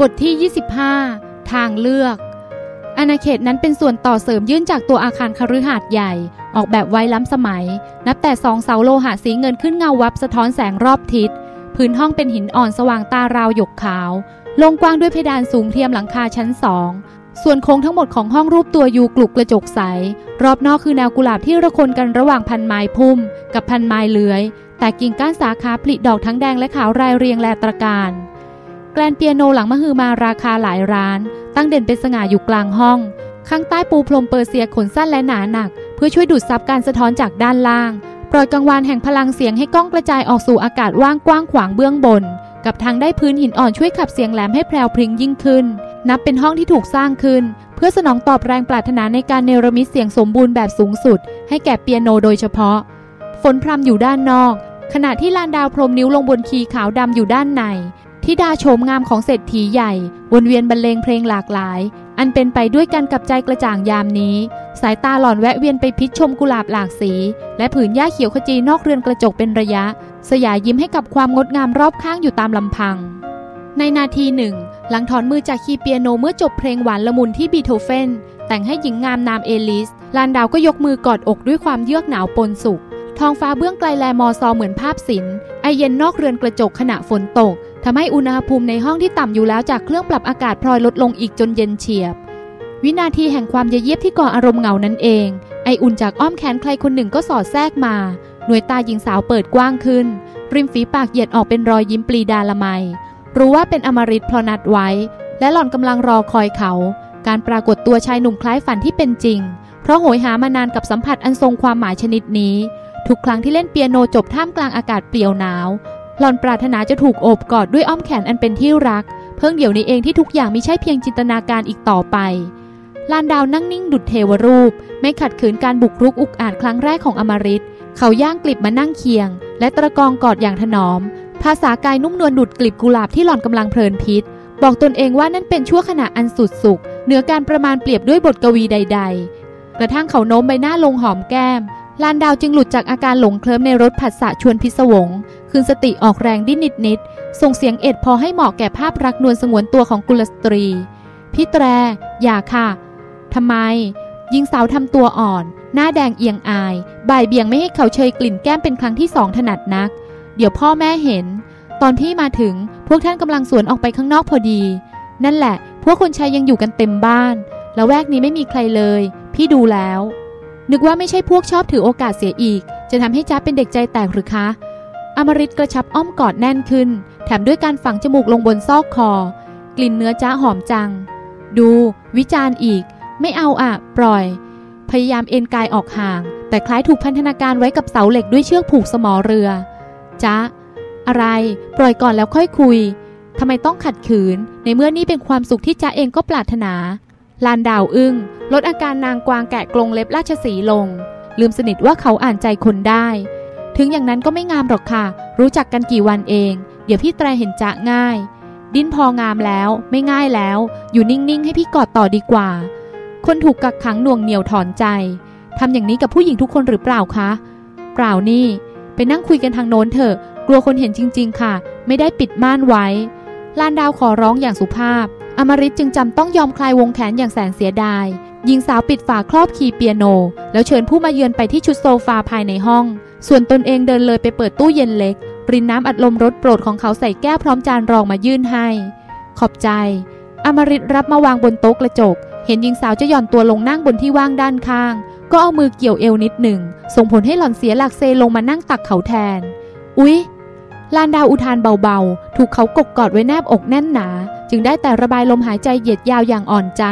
บทที่ 25 ทางเลือก อาณาเขตนั้นเป็นส่วนต่อเสริมยื่นจากตัวอาคารคฤหาสน์ใหญ่ ออกแบบไว้ล้ำสมัย นับแต่สองเสาโลหะสีเงินขึ้นเงาวับสะท้อนแสงรอบทิศ พื้นห้องเป็นหินอ่อนสว่างตาราวหยกขาว ลงกว้างด้วยเพดานสูงเทียมหลังคาชั้นสอง ส่วนโค้งทั้งหมดของห้องรูปตัวยูกลุกกระจกใส รอบนอกคือแนวกุหลาบที่ระคนกันระหว่างพันไม้พุ่ม กับพันไม้เลื้อย แต่กิ่งก้านสาขาผลิดอกทั้งแดงและขาวรายเรียงแลตระการ แกลนเปียโนหลังมะฮือมาราคาหลายร้าน ตั้งเด่นเป็นสง่าอยู่กลางห้อง ข้างใต้ปูพรมเปอร์เซียขนสั้นและหนาหนัก เพื่อช่วยดูดซับการสะท้อนจากด้านล่างปล่อยกังวานแห่งพลังเสียงให้ก้องกระจายออกสู่อากาศว่างกว้างขวางเบื้องบน กับทางได้พื้นหินอ่อนช่วยขับเสียงแหลมให้แพรวพริ้งยิ่งขึ้น นับเป็นห้องที่ถูกสร้างขึ้น เพื่อสนองตอบแรงปรารถนาในการเนรมิตเสียงสมบูรณ์แบบสูงสุด ให้แก่เปียโนโดยเฉพาะ ฝนพรำอยู่ด้านนอก ขณะที่ลานดาวพรมนิ้วลงบนคีย์ขาวดำอยู่ด้านใน ธิดาโฉมงามของเศรษฐีใหญ่ วนเวียนบรรเลงเพลงหลากหลาย อันเป็นไปด้วยกันกับใจกระจ่างยามนี้ สายตาหล่อนแวะเวียนไปพิศชมกุหลาบหลากสี และผืนหญ้าเขียวขจีนอกเรือนกระจกเป็นระยะ สยายยิ้มให้กับความงดงามรอบข้างอยู่ตามลำพัง ในนาทีหนึ่ง หลังถอนมือจากคีย์เปียโนเมื่อจบเพลงหวานละมุนที่บีโธเฟนแต่งให้หญิงงามนามเอลิส ลานดาวก็ยกมือกอดอกด้วยความเยือกหนาวปนสุข ท้องฟ้าเบื้องไกลแลมอซอเหมือนภาพศิลป์ไอเย็นนอกเรือนกระจกขณะฝนตก ทำให้อุณหภูมิในห้องที่ต่ำอยู่แล้วจากเครื่องปรับอากาศพลอยลดลงอีกจนเย็นเฉียบ วินาทีแห่งความเยียบที่ก่ออารมณ์เหงานั่นเอง ไออุ่นจากอ้อมแขนใครคนหนึ่งก็สอดแทรกมา หน่วยตาหญิงสาวเปิดกว้างขึ้น ริมฝีปากเหยียดออกเป็นรอยยิ้มปลีดาละไม รู้ว่าเป็นอมริตพรนัดไว้ และหล่อนกำลังรอคอยเขา การปรากฏตัวชายหนุ่มคล้ายฝันที่เป็นจริง เพราะโหยหามานานกับสัมผัสอันทรงความหมายชนิดนี้ ทุกครั้งที่เล่นเปียโนจบท่ามกลางอากาศเปลี่ยวหนาว หล่อนปรารถนาจะถูกโอบกอดด้วยอ้อมแขนอันเป็นที่รัก เพิ่งเดี๋ยวนี้เองที่ทุกอย่างไม่ใช่เพียงจินตนาการอีกต่อไปลานดาวนั่งนิ่งดุดเทวรูป ไม่ขัดขืนการบุกรุกอุกอาจครั้งแรกของอมริตเขาย่างกลิบมานั่งเคียง และตะกองกอดอย่างถนอม ภาษากายนุ่มนวลดุดกลีบกุหลาบที่หล่อนกำลังเพลินพิษ บอกตนเองว่านั่นเป็นชั่วขณะอันสุดสุขเหนือการประมาณเปรียบด้วยบทกวีใด ๆ กระทั่งเขาโน้มใบหน้าลงหอมแก้ม ลานดาวจึงหลุดจากอาการหลงเคลิ้มในรถผัสสะชวนพิศวง คืนสติออกแรงดิ้นนิดๆส่งเสียงเอ็ดพอให้เหมาะแก่ภาพรักนวลสงวนตัวของกุลสตรี พี่แตร อย่าค่ะ ทำไม ยิงสาวทำตัวอ่อน หน้าแดงเอียงอาย บ่ายเบี่ยงไม่ให้เขาเชยกลิ่นแก้มเป็นครั้งที่สองถนัดนัก เดี๋ยวพ่อแม่เห็น ตอนที่มาถึงพวกท่านกำลังสวนออกไปข้างนอกพอดี นั่นแหละ พวกคนชายยังอยู่กันเต็มบ้าน แล้วแวกนี้ไม่มีใครเลย พี่ดูแล้ว นึกว่าไม่ใช่พวกชอบถือโอกาสเสียอีก จะทำให้จ้าเป็นเด็กใจแตกหรือคะ อมริตกระชับอ้อมกอดแน่นขึ้น แถมด้วยการฝังจมูกลงบนซอกคอ กลิ่นเนื้อจ้าหอมจัง ดู วิจารณ์อีก ไม่เอาอะปล่อย พยายามเอ็นกายออกห่าง แต่คล้ายถูกพันธนาการไว้กับเสาเหล็กด้วยเชือกผูกสมอเรือจ้าอะไร ปล่อยก่อนแล้วค่อยคุยทำไมต้องขัดขืน ในเมื่อนี่เป็นความสุขที่จ้าเองก็ปรารถนา ลานดาวอึง้ง ลดอาการนางกวางแกะกรงเล็บราชสีลง ลืมสนิทว่าเขาอ่านใจคนได้ ถึงอย่างนั้นก็ไม่งามหรอกค่ะ รู้จักกันกี่วันเอง เดี๋ยวพี่แตรเห็นจะง่าย ดิ้นพองามแล้วไม่ง่ายแล้ว อยู่นิ่งๆ ให้พี่กอดต่อดีกว่า คนถูกกักขังน่วงเหนียวถอนใจทำอย่างนี้กับผู้หญิงทุกคนหรือเปล่าคะเปล่านี่ไปนั่งคุยกันทางโน้นเถอะ กลัวคนเห็นจริง ๆ ค่ะ ไม่ได้ปิดม่านไว้ลานดาวขอร้องอย่างสุภาพ อมริตจึงจำต้องยอมคลายวงแขนอย่างแสนเสียดาย หญิงสาวปิดฝาครอบคีย์เปียโน แล้วเชิญผู้มาเยือนไปที่ชุดโซฟาภายในห้อง ส่วนตนเองเดินเลยไปเปิดตู้เย็นเล็ก รินน้ำอัดลมรสโปรดของเขาใส่แก้วพร้อมจานรองมายื่นให้ ขอบใจ อมริตรับมาวางบนโต๊ะกระจก เห็นหญิงสาวจะหย่อนตัวลงนั่งบนที่ว่างด้านข้าง ก็เอามือเกี่ยวเอวนิดหนึ่ง ส่งผลให้หล่อนเสียหลักเซลงมานั่งตักเขาแทน อุ๊ย ลานดาวอุทานเบาๆ ถูกเขากกกอดไว้แนบอกแน่นหนา จึงได้แต่ระบายลมหายใจเหยียดยาวอย่างอ่อนใจ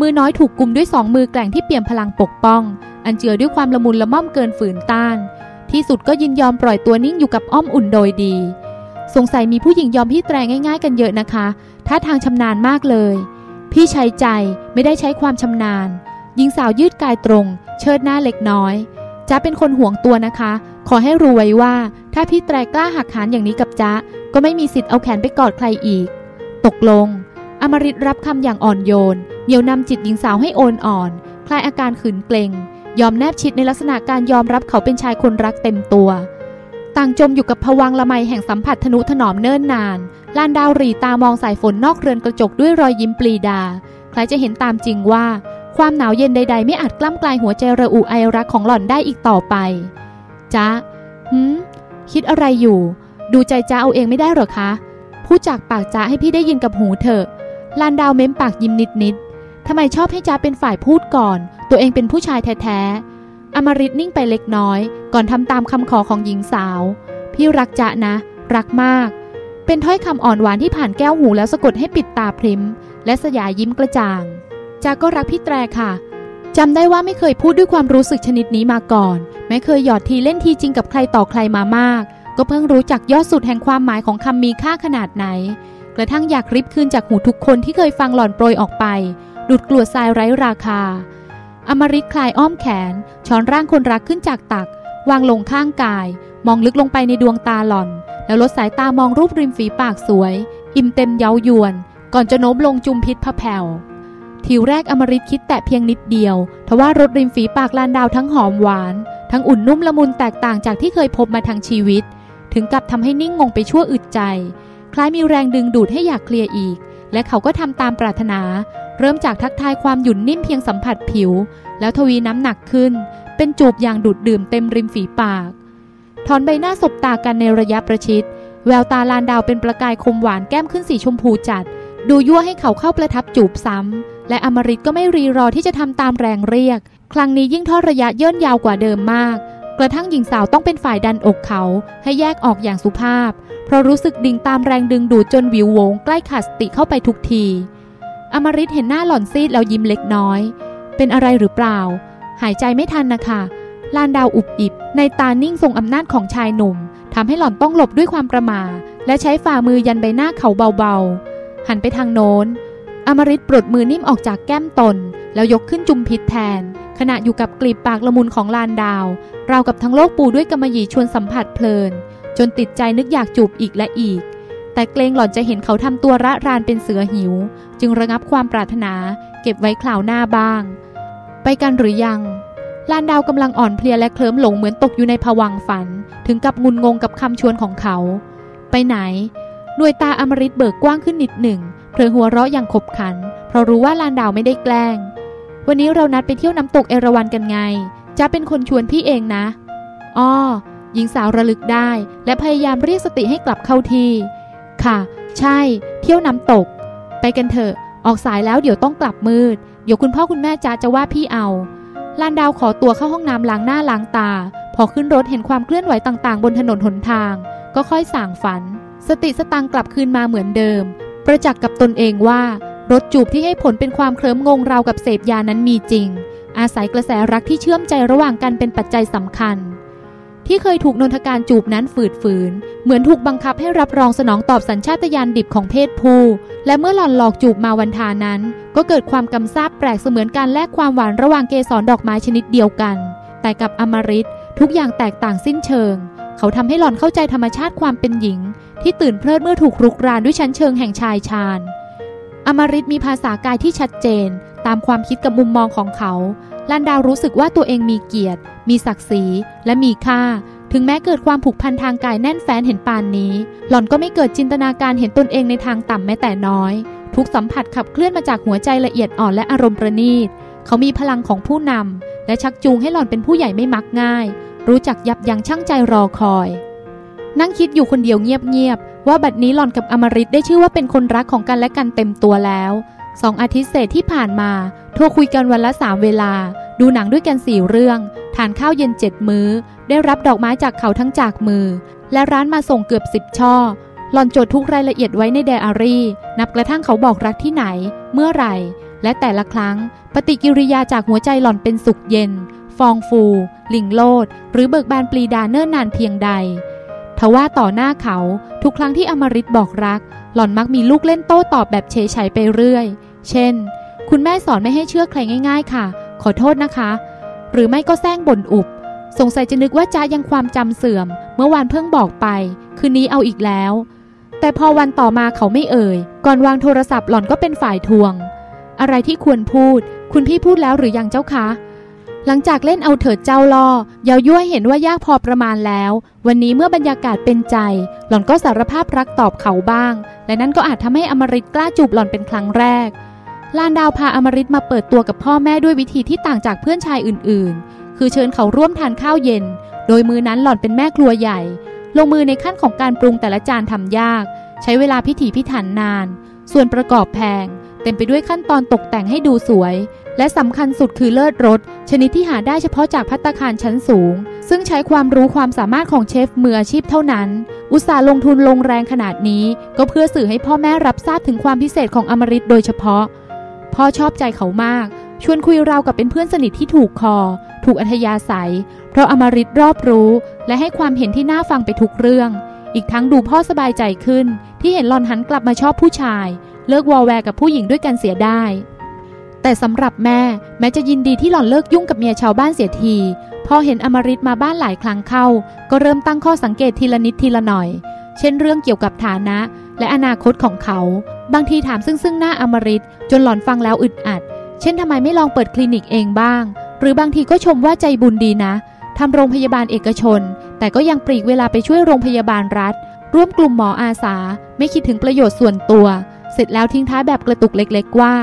มือน้อยถูกกุมด้วยสองมือแกร่งที่เปี่ยมพลังปกป้อง อันเจือด้วยความละมุนละม่อมเกินฝืนต้าน ที่สุดก็ยินยอมปล่อยตัวนิ่งอยู่กับอ้อมอุ่นโดยดี สงสัยมีผู้หญิงยอมพี่แตรง่าย ๆ กันเยอะนะคะท่าทางชำนาญมากเลย พี่ใช้ใจไม่ได้ใช้ความชำนาญหญิงสาวยืดกายตรง เชิดหน้าเล็กน้อยจ้าเป็นคนห่วงตัวนะคะ ขอให้รู้ไว้ว่า ถ้าพี่แตรกล้าหักหานอย่างนี้กับจ้าก็ไม่มีสิทธิ์เอาแขนไปกอดใครอีก ตกลง อมริตรับคำอย่างอ่อนโยน เหนี่ยวนำจิตหญิงสาวให้โอนอ่อน คลายอาการขืนเกรงยอมแนบชิดในลักษณะการยอมรับเขาเป็นชายคนรักเต็มตัว ต่างจมอยู่กับผวังละไมแห่งสัมผัสทนุถนอมเนิ่นนานลานดาวรีตามองสายฝนนอกเรือนกระจกด้วยรอยยิ้มปลีดาใครจะเห็นตามจริงว่า ความหนาวเย็นใด ๆ ไม่อาจกล้ำกลายหัวใจระอุไอรักของหล่อนได้อีกต่อไปจ๊ะหืมคิดอะไรอยู่ ดูใจจ้าเอาเองไม่ได้หรอคะพูดจากปากจ้าให้พี่ได้ยินกับหูเถอะลานดาวเม้มปากยิ้มนิดๆ ทำไมชอบให้จ้าเป็นฝ่ายพูดก่อน ตัวเองเป็นผู้ชายแท้ๆ อมริตนิ่งไปเล็กน้อย ก่อนทำตามคำขอของหญิงสาว พี่รักจ้านะ รักมาก เป็นถ้อยคำอ่อนหวานที่ผ่านแก้วหูแล้วสะกดให้ปิดตาพริมและสยายยิ้มกระจ่างจ้าก็รักพี่แตรค่ะจำได้ว่าไม่เคยพูดด้วยความรู้สึกชนิดนี้มาก่อนแม้เคยหยอดทีเล่นทีจริงกับใครต่อใครมามาก ก็เพิ่งรู้จักยอดสุดแห่งความหมายของคำมีค่าขนาดไหน กระทั่งอยากริบคืนจากหูทุกคนที่เคยฟังหล่อนโปรยออกไป ดุดกลัวทรายไร้ราคา อมริตคลายอ้อมแขน ช้อนร่างคนรักขึ้นจากตัก วางลงข้างกาย มองลึกลงไปในดวงตาหล่อน แล้วลดสายตามองรูปริมฝีปากสวย อิ่มเต็มเย้ายวน ก่อนจะโน้มลงจุมพิษพะแผ่วทิวแรกอมริตคิดแตะเพียงนิดเดียว ทว่ารสริมฝีปากลานดาวทั้งหอมหวาน ทั้งอุ่นนุ่มละมุนแตกต่างจากที่เคยพบมาทางชีวิต ถึงกับทำให้นิ่งงงไปชั่วอึดใจ คล้ายมีแรงดึงดูดให้อยากเคลียร์อีก และเขาก็ทำตามปรารถนา เริ่มจากทักทายความหยุ่นนิ่มเพียงสัมผัสผิว แล้วทวีน้ำหนักขึ้น เป็นจูบอย่างดูดดื่มเต็มริมฝีปาก ถอนใบหน้าสบตากันในระยะประชิด แววตาลานดาวเป็นประกายคมหวานแก้มขึ้นสีชมพูจัด ดูยั่วให้เขาเข้าประทับจูบซ้ำ และอมริตก็ไม่รีรอที่จะทำตามแรงเรียก ครั้งนี้ยิ่งทอดระยะเย่นยาวกว่าเดิมมาก กระทั่งหญิงสาวต้องเป็นฝ่ายดันอกเขา ให้แยกออกอย่างสุภาพ เพราะรู้สึกดิ่งตามแรงดึงดูดจนวิวโวงใกล้ขาดสติเข้าไปทุกที อมริตเห็นหน้าหล่อนซีดแล้วยิ้มเล็กน้อย เป็นอะไรหรือเปล่า หายใจไม่ทันนะคะลานดาวอุบอิบ ในตานิ่งทรงอำนาจของชายหนุ่มทำให้หล่อนต้องหลบด้วยความประมาและใช้ฝ่ามือยันใบหน้าเขาเบาๆ หันไปทางโน้น อมริตปลดมือนิ่มออกจากแก้มตน แล้วยกขึ้นจุมพิษแทน ขณะอยู่กับกลีบปากละมุนของลานดาว เรากับทั้งโลกปูด้วยกำมะหยี่ชวนสัมผัสเพลิน จนติดใจนึกอยากจูบอีกและอีก แต่เกรงหล่อนจะเห็นเขาทำตัวระรานเป็นเสือหิว จึงระงับความปรารถนา เก็บไว้คราวหน้าบ้าง ไปกันหรือยังลานดาวกำลังอ่อนเพลียและเคลิ้มหลงเหมือนตกอยู่ในผวังฝัน ถึงกับงุนงงกับคำชวนของเขา ไปไหนหน่วยตาอมริตเบิกกว้างขึ้นนิดหนึ่งเพลอหัวเราะอย่างขบขัน เพราะรู้ว่าลานดาวไม่ได้แกล้ง วันนี้เรานัดไปเที่ยวน้ำตกเอราวันกันไง จะเป็นคนชวนพี่เองนะอ้อหญิงสาวระลึกได้ และพยายามเรียกสติให้กลับเข้าที่ ค่ะ ใช่ เที่ยวน้ำตก ไปกันเถอะ ออกสายแล้วเดี๋ยวต้องกลับมืด เดี๋ยวคุณพ่อคุณแม่จ้าจะว่าพี่เอาลานดาวขอตัวเข้าห้องน้ำล้างหน้าล้างตา พอขึ้นรถเห็นความเคลื่อนไหวต่างๆ บนถนนหนทาง ก็ค่อยส่างฝัน สติสตังกลับคืนมาเหมือนเดิม ประจักษ์กับตนเองว่า รถจูบที่ให้ผลเป็นความเคลิ้มงงราวกับเสพยานั้นมีจริง อาศัยกระแสรักที่เชื่อมใจระหว่างกันเป็นปัจจัยสำคัญ ที่เคยถูกนนทการจูบนั้นฝืดฝืน เหมือนถูกบังคับให้รับรองสนองตอบสัญชาตญาณดิบของเพศผู้ และเมื่อหล่อนหลอกจูบมาวันทานั้น ก็เกิดความกำซาบแปลกเสมือนการแลกความหวานระหว่างเกสรดอกไม้ชนิดเดียวกัน แต่กับอมริตทุกอย่างแตกต่างสิ้นเชิง เขาทำให้หล่อนเข้าใจธรรมชาติความเป็นหญิง ที่ตื่นเพลิดเมื่อถูกรุกรานด้วยชั้นเชิงแห่งชายชาญอมริตมีภาษากายที่ชัดเจน ตามความคิดกับมุมมองของเขา ลันดาวรู้สึกว่าตัวเองมีเกียรติ มีศักดิ์ศรี และมีค่า ถึงแม้เกิดความผูกพันทางกายแน่นแฟ้นเห็นปานนี้ หล่อนก็ไม่เกิดจินตนาการเห็นตนเองในทางต่ำแม้แต่น้อย ทุกสัมผัสขับเคลื่อนมาจากหัวใจละเอียดอ่อนและอารมณ์ประณีต เขามีพลังของผู้นำและชักจูงให้หล่อนเป็นผู้ใหญ่ไม่มักง่าย รู้จักยับยั้งชั่งใจรอคอย นั่งคิดอยู่คนเดียวเงียบๆว่าบัดนี้หล่อนกับอมริตได้ชื่อว่าเป็นคนรักของกันและกันเต็มตัวแล้ว สองอาทิตย์เศษที่ผ่านมา โทรคุยกันวันละสามเวลา ดูหนังด้วยกันสี่เรื่อง ทานข้าวเย็นเจ็ดมื้อ ได้รับดอกไม้จากเขาทั้งจากมือ และร้านมาส่งเกือบสิบช่อ หล่อนจดทุกรายละเอียดไว้ในไดอารี่ นับกระทั่งเขาบอกรักที่ไหน เมื่อไหร่ และแต่ละครั้ง ปฏิกิริยาจากหัวใจหล่อนเป็นสุขเย็น ฟองฟู ลิงโลด หรือเบิกบานปลีดาเนิ่นนานเพียงใดทว่าต่อหน้าเขาทุกครั้งที่อมริตบอกรัก หล่อนมักมีลูกเล่นโต้ตอบแบบเฉยๆไปเรื่อย เช่น คุณแม่สอนไม่ให้เชื่อใครง่าย ๆ ค่ะ ขอโทษนะคะ หรือไม่ก็แซงบ่นอุบ สงสัยจะนึกว่าจ้ายังความจำเสื่อม เมื่อวานเพิ่งบอกไป คืนนี้เอาอีกแล้ว แต่พอวันต่อมาเขาไม่เอ่ย ก่อนวางโทรศัพท์หล่อนก็เป็นฝ่ายทวง อะไรที่ควรพูด คุณพี่พูดแล้วหรือยังเจ้าคะหลังจากเล่นเอาเถิดเจ้าล่อเยายั่วเห็นว่ายากพอประมาณแล้ว วันนี้เมื่อบรรยากาศเป็นใจ หล่อนก็สารภาพรักตอบเขาบ้าง และนั่นก็อาจทำให้อมริตกล้าจูบหล่อนเป็นครั้งแรก ลานดาวพาอมริตมาเปิดตัวกับพ่อแม่ด้วยวิธีที่ต่างจากเพื่อนชายอื่นๆ คือเชิญเขาร่วมทานข้าวเย็น โดยมือนั้นหล่อนเป็นแม่ครัวใหญ่ ลงมือในขั้นของการปรุงแต่ละจานทำยาก ใช้เวลาพิถีพิถันนาน ส่วนประกอบแพง เต็มไปด้วยขั้นตอนตกแต่งให้ดูสวย และสำคัญสุดคือเลิศรสชนิดที่หาได้เฉพาะจากพัตคารชั้นสูง ซึ่งใช้ความรู้ความสามารถของเชฟมืออาชีพเท่านั้น อุตสาห์ลงทุนลงแรงขนาดนี้ ก็เพื่อสื่อให้พ่อแม่รับทราบถึงความพิเศษของอมริตโดยเฉพาะ พ่อชอบใจเขามาก ชวนคุยราวกับเป็นเพื่อนสนิทที่ถูกคอ ถูกอัธยาศัย เพราะอมริตรอบรู้ และให้ความเห็นที่น่าฟังไปทุกเรื่อง อีกทั้งดูพ่อสบายใจขึ้น ที่เห็นหล่อนหันกลับมาชอบผู้ชาย เลิกวอลแวร์กับผู้หญิงด้วยกันเสียได้ แต่สำหรับแม่แม้จะยินดีที่หล่อนเลิกยุ่งกับเมียชาวบ้านเสียทีพอเห็นอมริตมาบ้านหลายครั้งเข้า ก็เริ่มตั้งข้อสังเกตทีละนิดทีละหน่อย เช่นเรื่องเกี่ยวกับฐานะและอนาคตของเขา บางทีถามซึ่งซึ่งหน้าอมริตจนหล่อนฟังแล้วอึดอัด เช่นทำไมไม่ลองเปิดคลินิกเองบ้าง หรือบางทีก็ชมว่าใจบุญดีนะทำโรงพยาบาลเอกชน แต่ก็ยังปลีกเวลาไปช่วยโรงพยาบาลรัฐ ร่วมกลุ่มหมออาสา ไม่คิดถึงประโยชน์ส่วนตัว เสร็จแล้วทิ้งท้ายแบบกระตุกเล็กๆว่า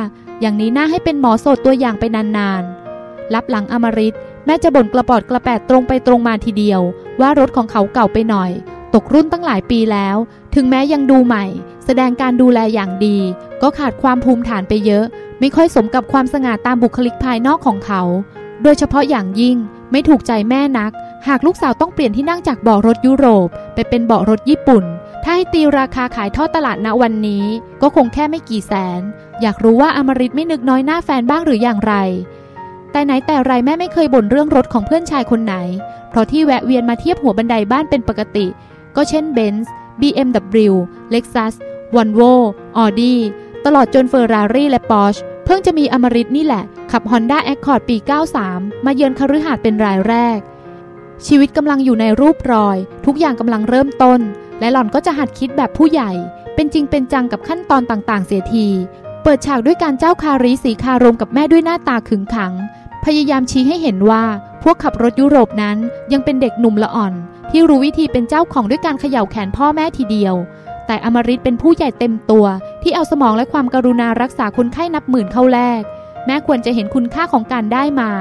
อย่างนี้น่าให้เป็นหมอโสดตัวอย่างไปนานๆรับหลังอมริตแม่จะบ่นกระปอดกระแปดตรงไปตรงมาทีเดียว ว่ารถของเขาเก่าไปหน่อย ตกรุ่นตั้งหลายปีแล้ว ถึงแม้ยังดูใหม่ แสดงการดูแลอย่างดี ก็ขาดความภูมิฐานไปเยอะ ไม่ค่อยสมกับความสง่าตามบุคลิกภายนอกของเขา โดยเฉพาะอย่างยิ่งไม่ถูกใจแม่นัก หากลูกสาวต้องเปลี่ยนที่นั่งจากเบาะรถยุโรป ไปเป็นเบาะรถญี่ปุ่น ถ้าให้ตีราคาขายทอดตลาดณวันนี้ ก็คงแค่ไม่กี่แสน อยากรู้ว่าอมริตไม่นึกน้อยหน้าแฟนบ้างหรืออย่างไร แต่ไหนแต่ไรแม่ไม่เคยบ่นเรื่องรถของเพื่อนชายคนไหน เพราะที่แวะเวียนมาเทียบหัวบันไดบ้านเป็นปกติ ก็เช่น Benz BMW Lexus Volvo Audi ตลอดจน Ferrari และ Porsche เพิ่งจะมีอมริตนี่แหละ ขับ Honda Accord ปี 93 มาเยือนคฤหาสน์เป็นรายแรก ชีวิตกำลังอยู่ในรูปรอย ทุกอย่างกำลังเริ่มต้น และหล่อนก็จะหัดคิดแบบผู้ใหญ่ เป็นจริงเป็นจังกับขั้นตอนต่างๆ เสียที เปิดฉากด้วยการเจ้าคารีสีคารมกับแม่ด้วยหน้าตาขึงขัง พยายามชี้ให้เห็นว่าพวกขับรถยุโรปนั้นยังเป็นเด็กหนุ่มละอ่อน ที่รู้วิธีเป็นเจ้าของด้วยการเขย่าแขนพ่อแม่ทีเดียว แต่อมริตเป็นผู้ใหญ่เต็มตัว ที่เอาสมองและความกรุณารักษาคนไข้นับหมื่นเข้าแลกแม่ควรจะเห็นคุณค่าของการได้มา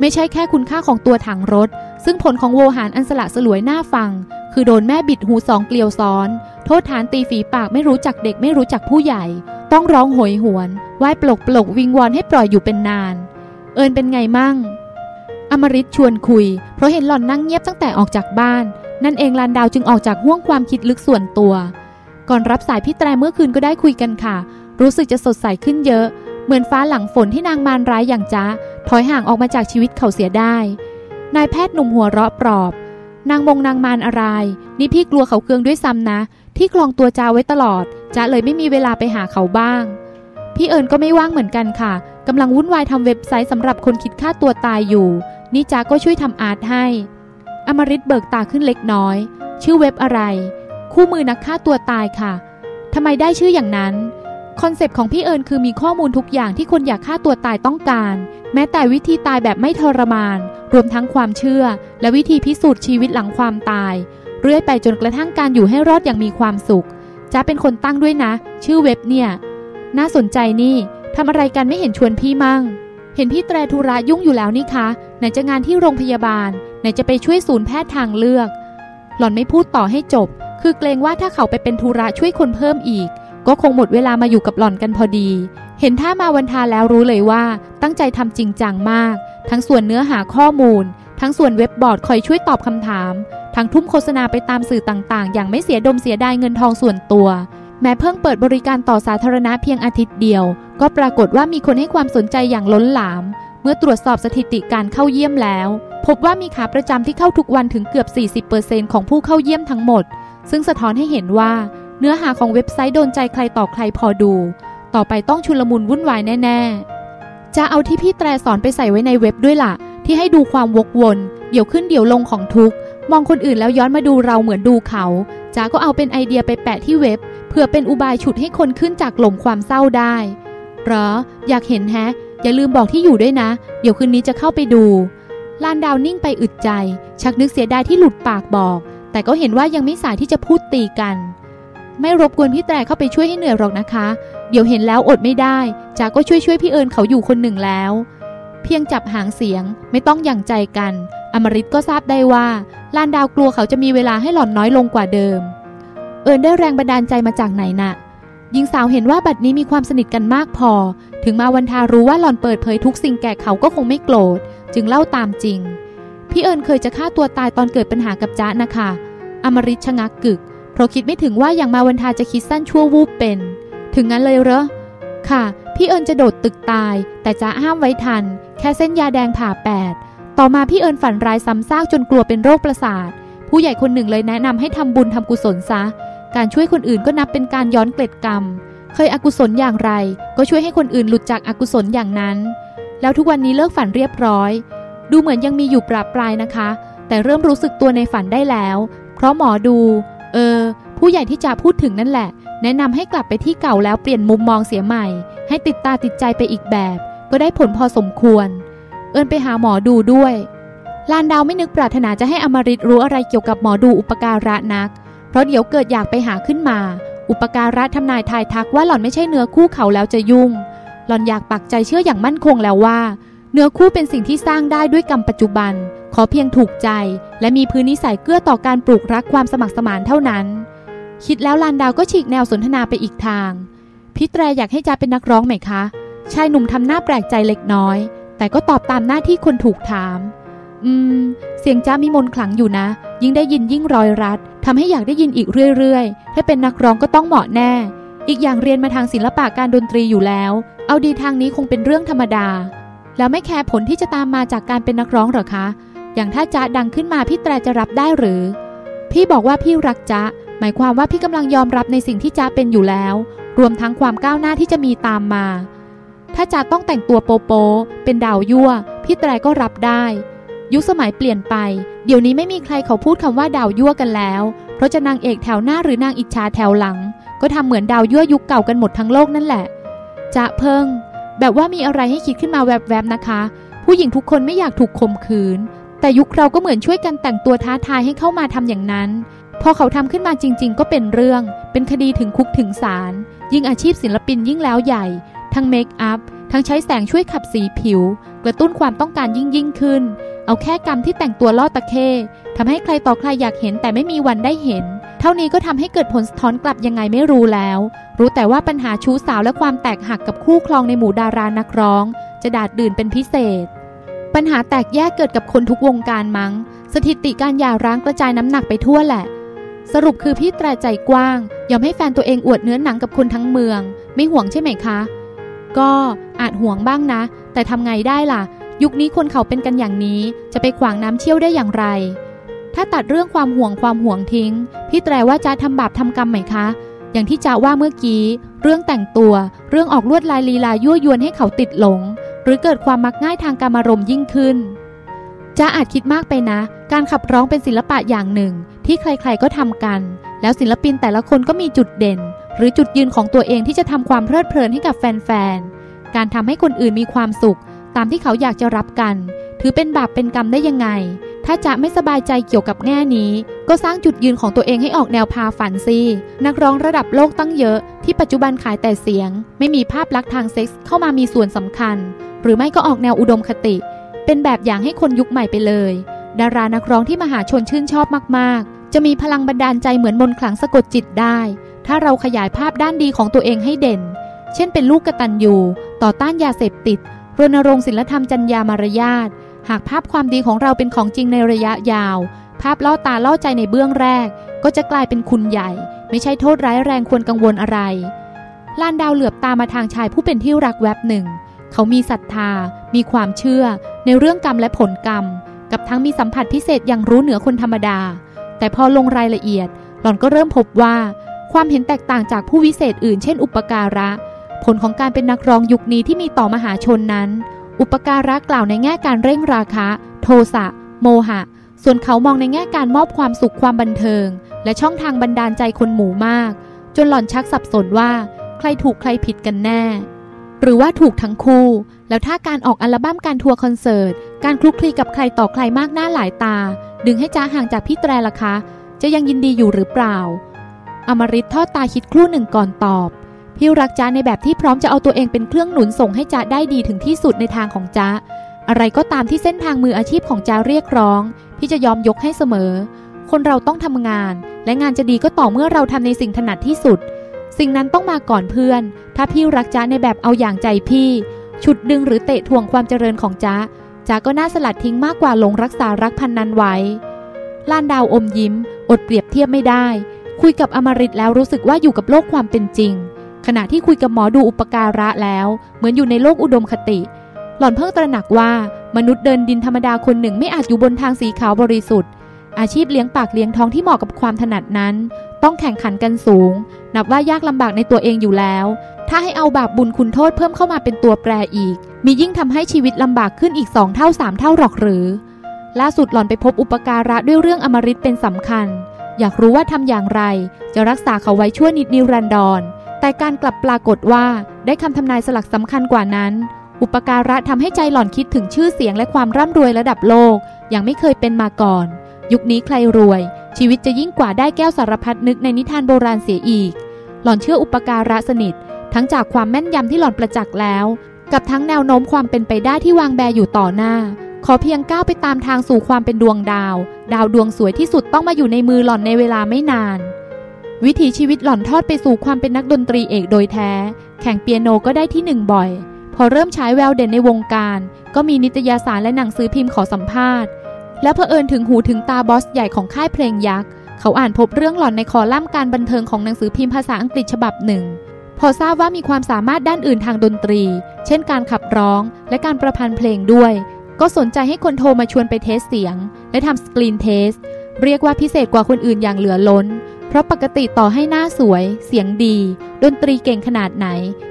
ไม่ใช่แค่คุณค่าของตัวถังรถ ซึ่งผลของโวหารอันสละสลวยหน้าฟัง คือโดนแม่บิดหูสองเกลียวซ้อน โทษฐานตีฝีปากไม่รู้จักเด็กไม่รู้จักผู้ใหญ่ ต้องร้องโหยหวนไหว้ปลกปลกวิงวอนให้ปล่อยอยู่เป็นนาน เอิญเป็นไงมั่ง อมริตชวนคุย เพราะเห็นหล่อนนั่งเงียบตั้งแต่ออกจากบ้าน นั่นเองลานดาวจึงออกจากห่วงความคิดลึกส่วนตัว ก่อนรับสายพี่แตรเมื่อคืนก็ได้คุยกันค่ะ รู้สึกจะสดใสขึ้นเยอะ เหมือนฟ้าหลังฝนที่นางมารร้ายอย่างจ้าถอยห่างออกมาจากชีวิตเขาเสียได้ นายแพทย์หนุ่มหัวเราะปลอบ นางมงนางมารอะไร นี่พี่กลัวเขาเคืองด้วยซ้ำนะ ที่คลองตัวจ้าไว้ตลอดจ้าเลยไม่มีเวลาไปหาเขาบ้าง พี่เอิญก็ไม่ว่างเหมือนกันค่ะกำลังวุ่นวายทำเว็บไซต์สำหรับคนคิดฆ่าตัวตายอยู่ นี่จ้าก็ช่วยทำอาร์ตให้ อมริตเบิกตาขึ้นเล็กน้อย ชื่อเว็บอะไร คู่มือนักฆ่าตัวตายค่ะทำไมได้ชื่ออย่างนั้น คอนเซปต์ของพี่เอิญคือมีข้อมูลทุกอย่างที่คนอยากฆ่าตัวตายต้องการ แม้แต่วิธีตายแบบไม่ทรมาน รวมทั้งความเชื่อ และวิธีพิสูจน์ชีวิตหลังความตาย เรื่อยไปจนกระทั่งการอยู่ให้รอดอย่างมีความสุขจ้าเป็นคนตั้งด้วยนะ ชื่อเว็บเนี่ย น่าสนใจนี่ทำอะไรกันไม่เห็นชวนพี่มั่ง เห็นพี่แตรธุระยุ่งอยู่แล้วนี่คะ ไหนจะงานที่โรงพยาบาล ไหนจะไปช่วยศูนย์แพทย์ทางเลือก หล่อนไม่พูดต่อให้จบ คือเกรงว่าถ้าเขาไปเป็นธุระช่วยคนเพิ่มอีก ก็คงหมดเวลามาอยู่กับหล่อนกันพอดี เห็นท่ามาวันทาแล้วรู้เลยว่า ตั้งใจทำจริงจังมาก ทั้งส่วนเนื้อหาข้อมูล ทั้งส่วนเว็บบอร์ดคอยช่วยตอบคำถาม ทั้งทุ่มโฆษณาไปตามสื่อต่างๆ อย่างไม่เสียดมเสียดายเงินทองส่วนตัว แม้เพิ่งเปิดบริการต่อสาธารณะเพียงอาทิตย์เดียว ก็ปรากฏว่ามีคนให้ความสนใจอย่างล้นหลาม เมื่อตรวจสอบสถิติการเข้าเยี่ยมแล้ว พบว่ามีขาประจำที่เข้าทุกวันถึงเกือบ 40%ของผู้เข้าเยี่ยมทั้งหมด ซึ่งสะท้อนให้เห็นว่า เนื้อหาของเว็บไซต์โดนใจใครต่อใครพอดู ต่อไปต้องชุลมุนวุ่นวายแน่ ๆ จะเอาที่พี่แตรสอนไปใส่ไว้ในเว็บด้วยล่ะ ที่ให้ดูความวกวน เดี๋ยวขึ้นเดี๋ยวลงของทุก มองคนอื่นแล้วย้อนมาดูเราเหมือนดูเขาจ้าก็เอาเป็นไอเดียไปแปะที่เว็บเพื่อเป็นอุบายฉุดให้คนขึ้นจากหล่มความเศร้าได้เหรอ อยากเห็นแฮะ อย่าลืมบอกที่อยู่ด้วยนะ เดี๋ยวคืนนี้จะเข้าไปดู ลานดาวนิ่งไปอึดใจ ชักนึกเสียดายที่หลุดปากบอก แต่ก็เห็นว่ายังไม่สายที่จะพูดตีกัน ไม่รบกวนพี่แต่เข้าไปช่วยให้เหนื่อยหรอกนะคะ เดี๋ยวเห็นแล้วอดไม่ได้จากก็ช่วยช่วยพี่เอิญเขาอยู่คนหนึ่งแล้ว เพียงจับหางเสียงไม่ต้องอย่างใจกัน อมริตก็ทราบได้ว่าลานดาวกลัวเขาจะมีเวลาให้หล่อนน้อยลงกว่าเดิม เอิญได้แรงบันดาลใจมาจากไหนนะ่ะหญิงสาวเห็นว่าบัดนี้มีความสนิทกันมากพอ ถึงมาวันทารู้ว่าหล่อนเปิดเผยทุกสิ่งแก่เขาก็คงไม่โกรธ จึงเล่าตามจริง พี่เอิญเคยจะฆ่าตัวตายตอนเกิดปัญหากับจ๊ะนะคะ อมริชะงักกึก เพราะคิดไม่ถึงว่าอย่างมาวันทาจะคิดสั้นชั่ววูบเป็น ถึงงั้นเลยเหรอ ค่ะ พี่เอิญจะโดดตึกตาย แต่จ๊ะห้ามไว้ทัน แค่เส้นยาแดงผ่าแปด ต่อมาพี่เอิญฝันร้ายซ้ำซากจนกลัวเป็นโรคประสาท ผู้ใหญ่คนหนึ่งเลยแนะนำให้ทำบุญทำกุศลซะ การช่วยคนอื่นก็นับเป็นการย้อนเกล็ดกรรม เคยอกุศลอย่างไร ก็ช่วยให้คนอื่นหลุดจากอากุศลอย่างนั้น แล้วทุกวันนี้เลิกฝันเรียบร้อย ดูเหมือนยังมีอยู่ปราบปลายนะคะ แต่เริ่มรู้สึกตัวในฝันได้แล้ว เพราะหมอดู เออ ผู้ใหญ่ที่จะพูดถึงนั่นแหละ แนะนำให้กลับไปที่เก่าแล้วเปลี่ยนมุมมองเสียใหม่ ให้ติดตาติดใจไปอีกแบบ ก็ได้ผลพอสมควร เอินไปหาหมอดูด้วยลานดาวไม่นึกปรารถนาจะให้อมริตรู้อะไรเกี่ยวกับหมอดูอุปการะนัก เพราะเดี๋ยวเกิดอยากไปหาขึ้นมา อุปการะทำนายทายทักว่าหล่อนไม่ใช่เนื้อคู่เขาแล้วจะยุ่ง หล่อนอยากปักใจเชื่ออย่างมั่นคงแล้วว่า เนื้อคู่เป็นสิ่งที่สร้างได้ด้วยกรรมปัจจุบัน ขอเพียงถูกใจ และมีพื้นนิสัยเกื้อต่อการปลูกรักความสมัครสมานเท่านั้น คิดแล้วลานดาวก็ฉีกแนวสนทนาไปอีกทางพี่แตรอยากให้จ้าเป็นนักร้องไหมคะ ชายหนุ่มทำหน้าแปลกใจเล็กน้อย แต่ก็ตอบตามหน้าที่คนถูกถาม อืม เสียงจ้ามีมนขลังอยู่นะ ยิ่งได้ยินยิ่งรอยรัดทำให้อยากได้ยินอีกเรื่อยๆ ถ้าเป็นนักร้องก็ต้องเหมาะแน่ อีกอย่างเรียนมาทางศิลปะการดนตรีอยู่แล้ว เอาดีทางนี้คงเป็นเรื่องธรรมดา แล้วไม่แคร์ผลที่จะตามมาจากการเป็นนักร้องหรอคะ อย่างถ้าจ๊ะดังขึ้นมาพี่แตรจะรับได้หรือ พี่บอกว่าพี่รักจ๊ะ หมายความว่าพี่กำลังยอมรับในสิ่งที่จ๊ะเป็นอยู่แล้ว รวมทั้งความก้าวหน้าที่จะมีตามมา ถ้าจ๊ะต้องแต่งตัวโปโป เป็นดาวยั่ว พี่แตรก็รับได้ ยุคสมัยเปลี่ยนไป เดี๋ยวนี้ไม่มีใครเขาพูดคำว่าดาวยั่วกันแล้ว เพราะจะนางเอกแถวหน้าหรือนางอิจฉาแถวหลัง ก็ทำเหมือนดาวยั่วยุคเก่ากันหมดทั้งโลกนั่นแหละ จะเพิ่ง แบบว่ามีอะไรให้คิดขึ้นมาแวบๆนะคะ ผู้หญิงทุกคนไม่อยากถูกข่มขืน แต่ยุคเราก็เหมือนช่วยกันแต่งตัวท้าทายให้เข้ามาทำอย่างนั้น พอเขาทำขึ้นมาจริง ๆ ก็เป็นเรื่อง เป็นคดีถึงคุกถึงศาล ยิ่งอาชีพศิลปินยิ่งแล้วใหญ่ ทั้งเมคอัพ ทั้งใช้แสงช่วยขับสีผิว กระตุ้นความต้องการยิ่งยิ่งขึ้น เอาแค่กรรมที่แต่งตัวล่อตะเข้ทำให้ใครต่อใครอยากเห็นแต่ไม่มีวันได้เห็น เท่านี้ก็ทำให้เกิดผลสะท้อนกลับยังไงไม่รู้แล้ว รู้แต่ว่าปัญหาชู้สาวและความแตกหักกับคู่ครองในหมู่ดารานักร้อง จะดาดดื่นเป็นพิเศษ ปัญหาแตกแยกเกิดกับคนทุกวงการมั้ง สถิติการหย่าร้างกระจายน้ำหนักไปทั่วแหละ สรุปคือพี่แตรใจกว้าง ยอมให้แฟนตัวเองอวดเนื้อหนังกับคนทั้งเมือง ไม่ห่วงใช่ไหมคะ ก็อาจห่วงบ้างนะ แต่ทำไงได้ล่ะ ยุคนี้คนเขาเป็นกันอย่างนี้ จะไปขวางน้ำเชี่ยวได้อย่างไร ถ้าตัดเรื่องความห่วงความห่วงทิ้ง พี่แตรว่าจะทำบาปทำกรรมไหมคะ อย่างที่จ้าว่าเมื่อกี้ เรื่องแต่งตัว เรื่องออกลวดลายลีลายั่วยวนให้เขาติดหลง หรือเกิดความมักง่ายทางการอารมณ์ยิ่งขึ้นจ้าอาจคิดมากไปนะ การขับร้องเป็นศิลปะอย่างหนึ่ง ที่ใครๆก็ทำกัน แล้วศิลปินแต่ละคนก็มีจุดเด่น หรือจุดยืนของตัวเองที่จะทำความเพลิดเพลินให้กับแฟนๆ การทำให้คนอื่นมีความสุข ตามที่เขาอยากจะรับกัน ถือเป็นบาปเป็นกรรมได้ยังไง ถ้าจะไม่สบายใจเกี่ยวกับแง่นี้ ก็สร้างจุดยืนของตัวเองให้ออกแนวพาฝันสินักร้องระดับโลกตั้งเยอะ ที่ปัจจุบันขายแต่เสียง ไม่มีภาพลักษณ์ทางเซ็กส์เข้ามามีส่วนสำคัญ หรือไม่ก็ออกแนวอุดมคติ เป็นแบบอย่างให้คนยุคใหม่ไปเลย ดารานักร้องที่มหาชนชื่นชอบมากๆ จะมีพลังบันดาลใจเหมือนมนต์ขลังสะกดจิตได้ ถ้าเราขยายภาพด้านดีของตัวเองให้เด่น เช่นเป็นลูกกระตัญญูต่อต้านยาเสพติดรณรงค์ศิลธรรมจรรยามารยาท หากภาพความดีของเราเป็นของจริงในระยะยาว ภาพล่อตาล่อใจในเบื้องแรก ก็จะกลายเป็นคุณใหญ่ ไม่ใช่โทษร้ายแรงควรกังวลอะไรลานดาวเหลือบตามาทางชายผู้เป็นที่รักแวบหนึ่ง เขามีศรัทธา มีความเชื่อ ในเรื่องกรรมและผลกรรม กับทั้งมีสัมผัสพิเศษอย่างรู้เหนือคนธรรมดา แต่พอลงรายละเอียด หล่อนก็เริ่มพบว่า ความเห็นแตกต่างจากผู้วิเศษอื่นเช่นอุปการะ ผลของการเป็นนักร้องยุคนี้ที่มีต่อมหาชนนั้น อุปการะกล่าวในแง่การเร่งราคะ โทสะ โมหะ ส่วนเขามองในแง่การมอบความสุขความบันเทิง และช่องทางบันดาลใจคนหมู่มาก จนหล่อนชักสับสนว่า ใครถูกใครผิดกันแน่ หรือว่าถูกทั้งคู่ แล้วถ้าการออกอัลบั้มการทัวร์คอนเสิร์ต การคลุกคลีกับใครต่อใครมากหน้าหลายตา ดึงให้จ้าห่างจากพี่แตรล่ะคะ จะยังยินดีอยู่หรือเปล่า อมริตทอดตาคิดครู่หนึ่งก่อนตอบ พี่รักจ้าในแบบที่พร้อมจะเอาตัวเองเป็นเครื่องหนุนส่งให้จ้าได้ดีถึงที่สุดในทางของจ้าอะไรก็ตามที่เส้นทางมืออาชีพของจ้าเรียกร้อง พี่จะยอมยกให้เสมอ คนเราต้องทำงาน และงานจะดีก็ต่อเมื่อเราทำในสิ่งถนัดที่สุด สิ่งนั้นต้องมาก่อนเพื่อน ถ้าพี่รักจ้าในแบบเอาอย่างใจพี่ ฉุดดึงหรือเตะทวงความเจริญของจ้าจ้าก็น่าสลัดทิ้งมากกว่าหลงรักษารักพันนั้นไว้ล้านดาวอมยิ้ม อดเปรียบเทียบไม่ได้ คุยกับอมริตแล้วรู้สึกว่าอยู่กับโลกความเป็นจริง ขณะที่คุยกับหมอดูอุปการะแล้ว เหมือนอยู่ในโลกอุดมคติ หล่อนเพิ่งตระหนักว่ามนุษย์เดินดินธรรมดาคนหนึ่งไม่อาจอยู่บนทางสีขาวบริสุทธิ์ อาชีพเลี้ยงปากเลี้ยงท้องที่เหมาะกับความถนัดนั้น ต้องแข่งขันกันสูง นับว่ายากลำบากในตัวเองอยู่แล้ว ถ้าให้เอาบาปบุญคุณโทษเพิ่มเข้ามาเป็นตัวแปรอีก มียิ่งทำให้ชีวิตลำบากขึ้นอีกสองเท่าสามเท่าหรอกหรือ ล่าสุดหล่อนไปพบอุปการะด้วยเรื่องอมฤตเป็นสำคัญ อยากรู้ว่าทำอย่างไร จะรักษาเขาไว้ชั่วนิดนิรันดร แต่การกลับปรากฏว่าได้คำทำนายสลักสำคัญกว่านั้น อุปการะทำให้ใจหล่อนคิดถึงชื่อเสียงและความร่ำรวยระดับโลกอย่างไม่เคยเป็นมาก่อน ยุคนี้ใครรวย ชีวิตจะยิ่งกว่าได้แก้วสารพัดนึกในนิทานโบราณเสียอีก หล่อนเชื่ออุปการะสนิท ทั้งจากความแม่นยำที่หล่อนประจักษ์แล้ว กับทั้งแนวโน้มความเป็นไปได้ที่วางแบอยู่ต่อหน้า ขอเพียงก้าวไปตามทางสู่ความเป็นดวงดาว ดาวดวงสวยที่สุดต้องมาอยู่ในมือหล่อนในเวลาไม่นาน วิถีชีวิตหล่อนทอดไปสู่ความเป็นนักดนตรีเอกโดยแท้ แข่งเปียโนก็ได้ที่หนึ่งบ่อย พอเริ่มฉายแววเด่นในวงการ ก็มีนิตยสารและหนังสือพิมพ์ขอสัมภาษณ์ และเผอิญถึงหูถึงตาบอสใหญ่ของค่ายเพลงยักษ์ เขาอ่านพบเรื่องหล่อนในคอลัมน์การบันเทิงของหนังสือพิมพ์ภาษาอังกฤษฉบับหนึ่ง พอทราบว่ามีความสามารถด้านอื่นทางดนตรี เช่น การขับร้อง และการประพันธ์เพลงด้วย ก็สนใจให้คนโทรมาชวนไปเทสเสียง และทำ screen test เรียกว่าพิเศษกว่าคนอื่นอย่างเหลือล้น เพราะปกติต่อให้หน้าสวย เสียงดี ดนตรีเก่งขนาดไหน